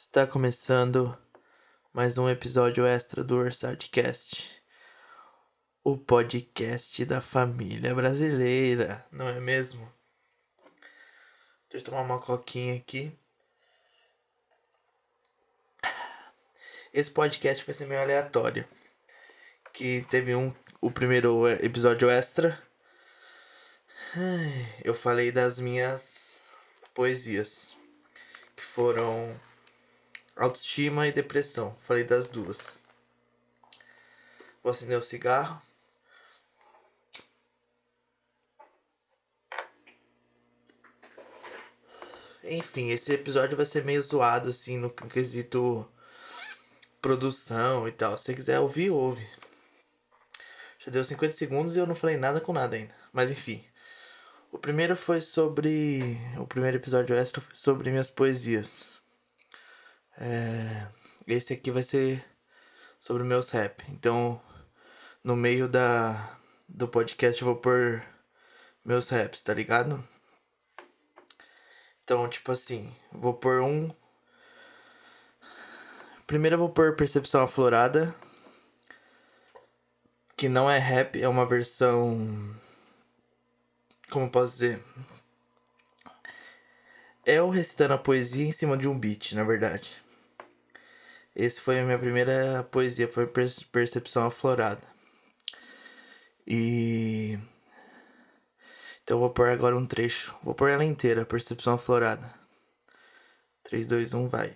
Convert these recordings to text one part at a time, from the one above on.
Está começando mais um episódio extra do Orsatcast, o podcast da família brasileira, não é mesmo? Deixa eu tomar uma coquinha aqui. Esse podcast vai ser meio aleatório, que teve um o primeiro episódio extra. Eu falei das minhas poesias, que foram Autoestima e depressão. Falei das duas. Vou acender o cigarro. Enfim, esse episódio vai ser meio zoado, assim, no quesito produção e tal. Se você quiser ouvir, ouve. Já deu 50 segundos e eu não falei nada com nada ainda. Mas enfim. O primeiro foi sobre. O primeiro episódio extra foi sobre minhas poesias. É, esse aqui vai ser sobre meus rap. Então, no meio da do podcast eu vou pôr meus raps, tá ligado? Então, tipo assim, vou pôr um. Primeiro eu vou pôr Percepção Aflorada. Que não é rap, é uma versão. Como posso dizer? É eu recitando a poesia em cima de um beat, na verdade. Esse foi a minha primeira poesia, foi Percepção Aflorada. E. Então vou pôr agora um trecho. Vou pôr ela inteira, Percepção Aflorada. 3, 2, 1, vai.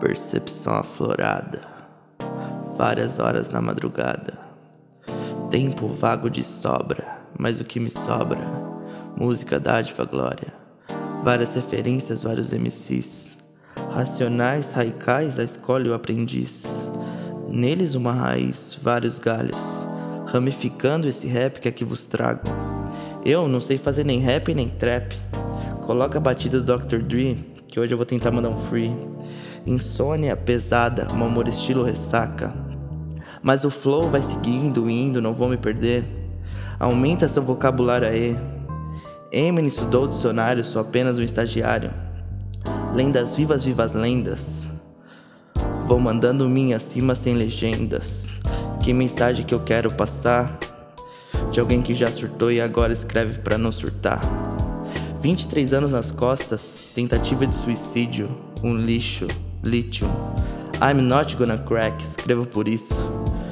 Percepção aflorada. Várias horas na madrugada. Tempo vago de sobra, mas o que me sobra? Música, dádiva, glória. Várias referências, vários MCs racionais, raicais, a escolhe o aprendiz. Neles uma raiz, vários galhos, ramificando esse rap que aqui vos trago. Eu não sei fazer nem rap nem trap. Coloca a batida do Dr. Dre, que hoje eu vou tentar mandar um free. Insônia pesada, um amor estilo ressaca. Mas o flow vai seguindo, indo, não vou me perder. Aumenta seu vocabulário aí. Eminem estudou dicionário, sou apenas um estagiário. Lendas vivas, vivas lendas. Vou mandando minha cima sem legendas. Que mensagem que eu quero passar? De alguém que já surtou e agora escreve para não surtar. 23 anos nas costas, tentativa de suicídio, um lixo, lítio. I'm not gonna crack, escrevo por isso.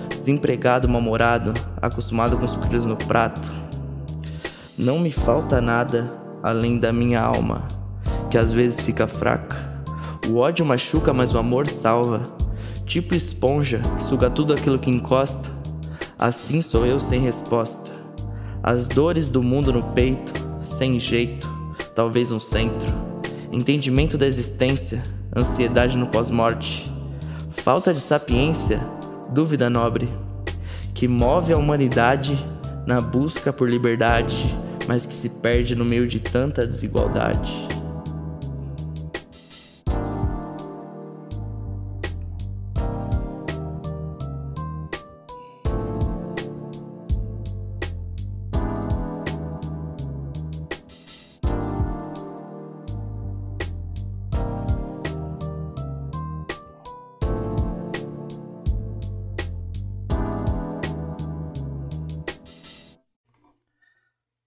Desempregado, mal-humorado, acostumado com sucrilhos no prato. Não me falta nada além da minha alma que às vezes fica fraca. O ódio machuca, mas o amor salva. Tipo esponja que suga tudo aquilo que encosta. Assim sou eu sem resposta. As dores do mundo no peito, sem jeito, talvez um centro. Entendimento da existência, ansiedade no pós-morte. Falta de sapiência, dúvida nobre, que move a humanidade na busca por liberdade, mas que se perde no meio de tanta desigualdade.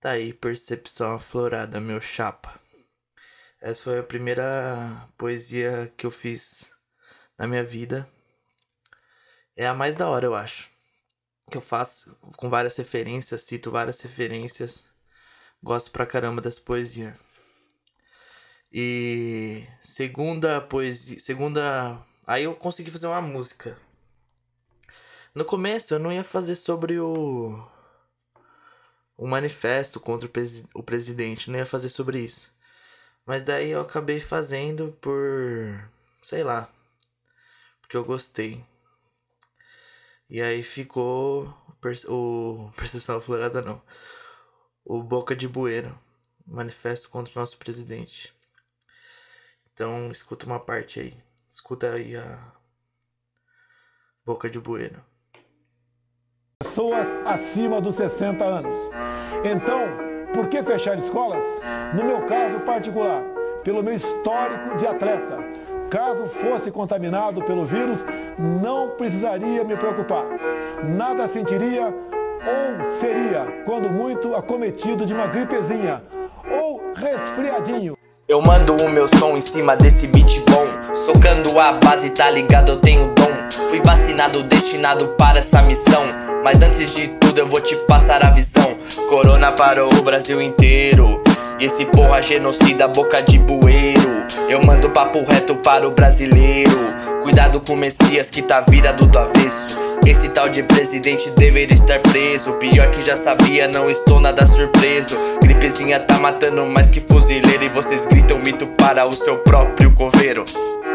Tá aí, percepção aflorada, meu chapa. Essa foi a primeira poesia que eu fiz na minha vida. É a mais da hora, eu acho. Que eu faço com várias referências, cito várias referências. Gosto pra caramba dessa poesia. E segunda poesia, segunda, aí eu consegui fazer uma música. No começo eu não ia fazer sobre o um manifesto contra o, presi o presidente, não ia fazer sobre isso. Mas daí eu acabei fazendo por. sei lá. Porque eu gostei. E aí ficou o Percepção Florada não. O Boca de Bueiro. Manifesto contra o nosso presidente. Então escuta uma parte aí. Escuta aí a Boca de Bueiro pessoas acima dos 60 anos. Então, por que fechar escolas? No meu caso particular, pelo meu histórico de atleta. Caso fosse contaminado pelo vírus, não precisaria me preocupar. Nada sentiria ou seria, quando muito, acometido de uma gripezinha ou resfriadinho. Eu mando o meu som em cima desse beat bom Socando a base, tá ligado? Eu tenho dom Fui vacinado, destinado para essa missão. Mas antes de tudo eu vou te passar a visão Corona parou o Brasil inteiro. E esse porra genocida, boca de bueiro. Eu mando papo reto para o brasileiro. Cuidado com o Messias que tá virado do avesso. Esse tal de presidente deveria estar preso. Pior que já sabia, não estou nada surpreso. Gripezinha tá matando mais que fuzileiro. E vocês gritam mito para o seu próprio coveiro.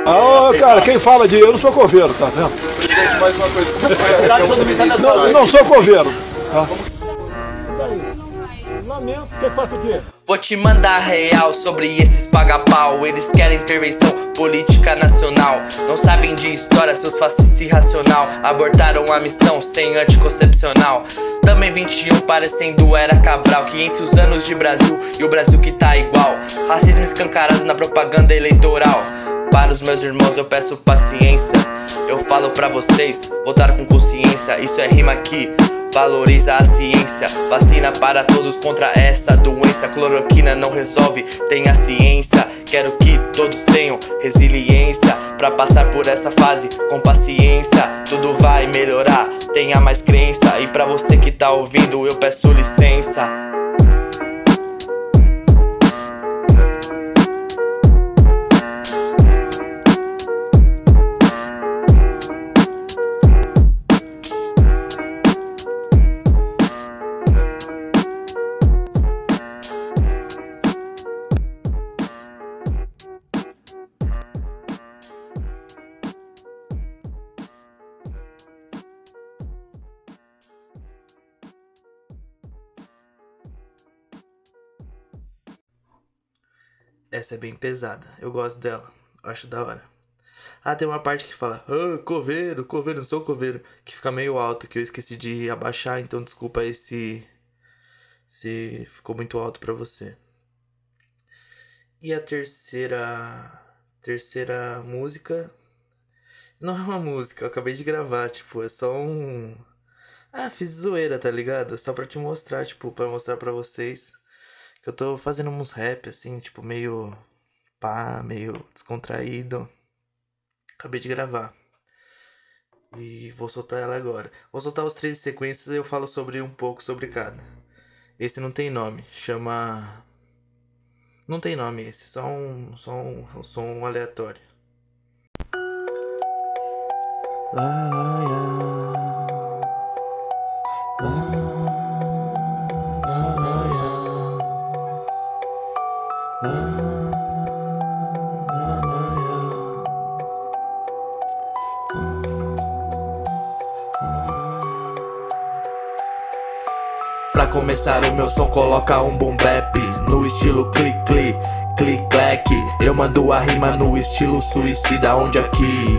Ah, cara, quem fala de eu não sou coveiro, tá vendo? Gente, mais uma coisa, do ministro Não, não sou coveiro. Tá? Lamento, que faço o quê? Vou te mandar real sobre esses paga-pau. Eles querem intervenção política nacional. Não sabem de história, seus fascistas irracional. Abortaram a missão sem anticoncepcional. Também 21 parecendo era Cabral. 500 anos de Brasil e o Brasil que tá igual. Racismo escancarado na propaganda eleitoral. Para os meus irmãos eu peço paciência. Eu falo pra vocês, votar com consciência. Isso é rima aqui Valoriza a ciência, vacina para todos contra essa doença. Cloroquina não resolve, tenha ciência. Quero que todos tenham resiliência pra passar por essa fase com paciência. Tudo vai melhorar, tenha mais crença. E pra você que tá ouvindo, eu peço licença. Essa é bem pesada. Eu gosto dela. Eu acho da hora. Ah, tem uma parte que fala, ah, coveiro, coveiro, não sou coveiro. Que fica meio alto, que eu esqueci de abaixar, então desculpa aí se. Se ficou muito alto pra você. E a terceira. Terceira música. Não é uma música, eu acabei de gravar, tipo, é só um. Ah, fiz zoeira, tá ligado? Só pra te mostrar, tipo, pra mostrar pra vocês. Que eu tô fazendo uns rap, assim, tipo, meio. pá, meio descontraído. Acabei de gravar. E vou soltar ela agora. Vou soltar os três sequências e eu falo sobre um pouco sobre cada. Esse não tem nome, chama. Não tem nome esse, só um. só um, um som aleatório. Lá, lá. Lá, começar o meu som coloca um boom bap No estilo click click, click clack. Eu mando a rima no estilo suicida Onde aqui?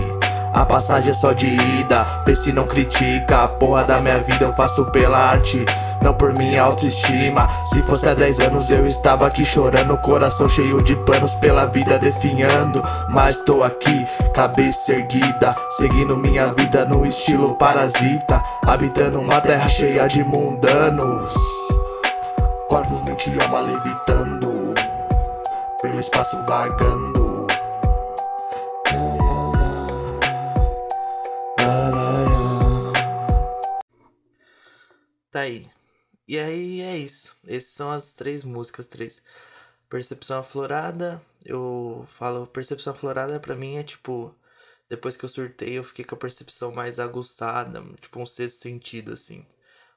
A passagem é só de ida Vê se não critica. A porra da minha vida eu faço pela arte Não por minha autoestima. Se fosse há 10 anos eu estava aqui chorando Coração cheio de planos pela vida definhando. Mas tô aqui, cabeça erguida Seguindo minha vida no estilo parasita Habitando uma terra cheia de mundanos. Corpo, mente e alma levitando Pelo espaço vagando E aí é isso. Essas são as três músicas, três. Percepção aflorada, eu falo, percepção aflorada pra mim é tipo, depois que eu surtei, eu fiquei com a percepção mais aguçada, tipo um sexto sentido assim,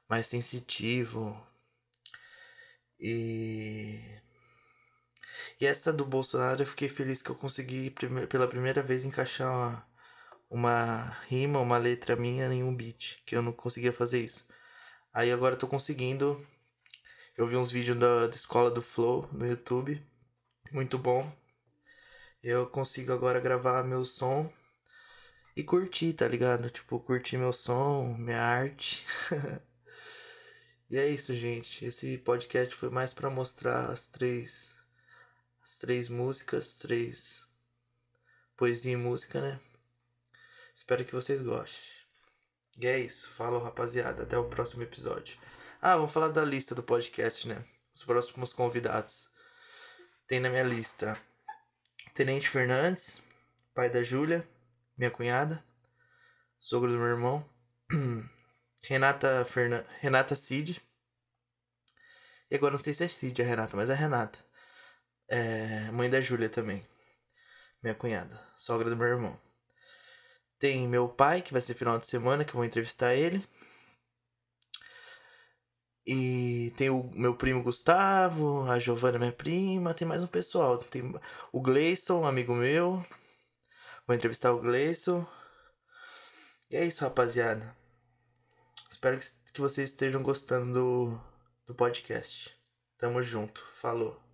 mais sensitivo. E e essa do Bolsonaro eu fiquei feliz que eu consegui pela primeira vez encaixar uma, uma rima, uma letra minha em um beat, que eu não conseguia fazer isso. Aí agora eu tô conseguindo. Eu vi uns vídeos da, da escola do Flow no YouTube. Muito bom. Eu consigo agora gravar meu som e curtir, tá ligado? Tipo, curtir meu som, minha arte. e é isso, gente. Esse podcast foi mais pra mostrar as três as três músicas, três poesia e música, né? Espero que vocês gostem. E é isso. Falou, rapaziada. Até o próximo episódio. Ah, vamos falar da lista do podcast, né? Os próximos convidados. Tem na minha lista Tenente Fernandes, pai da Júlia, minha cunhada, sogro do meu irmão, Renata Fernan... Renata Cid. E agora não sei se é Cid a Renata, mas é Renata. É... Mãe da Júlia também. Minha cunhada, sogra do meu irmão. Tem meu pai, que vai ser final de semana, que eu vou entrevistar ele. E tem o meu primo Gustavo, a Giovana, minha prima, tem mais um pessoal. Tem o Gleison, amigo meu. Vou entrevistar o Gleison. E é isso, rapaziada. Espero que vocês estejam gostando do, do podcast. Tamo junto. Falou.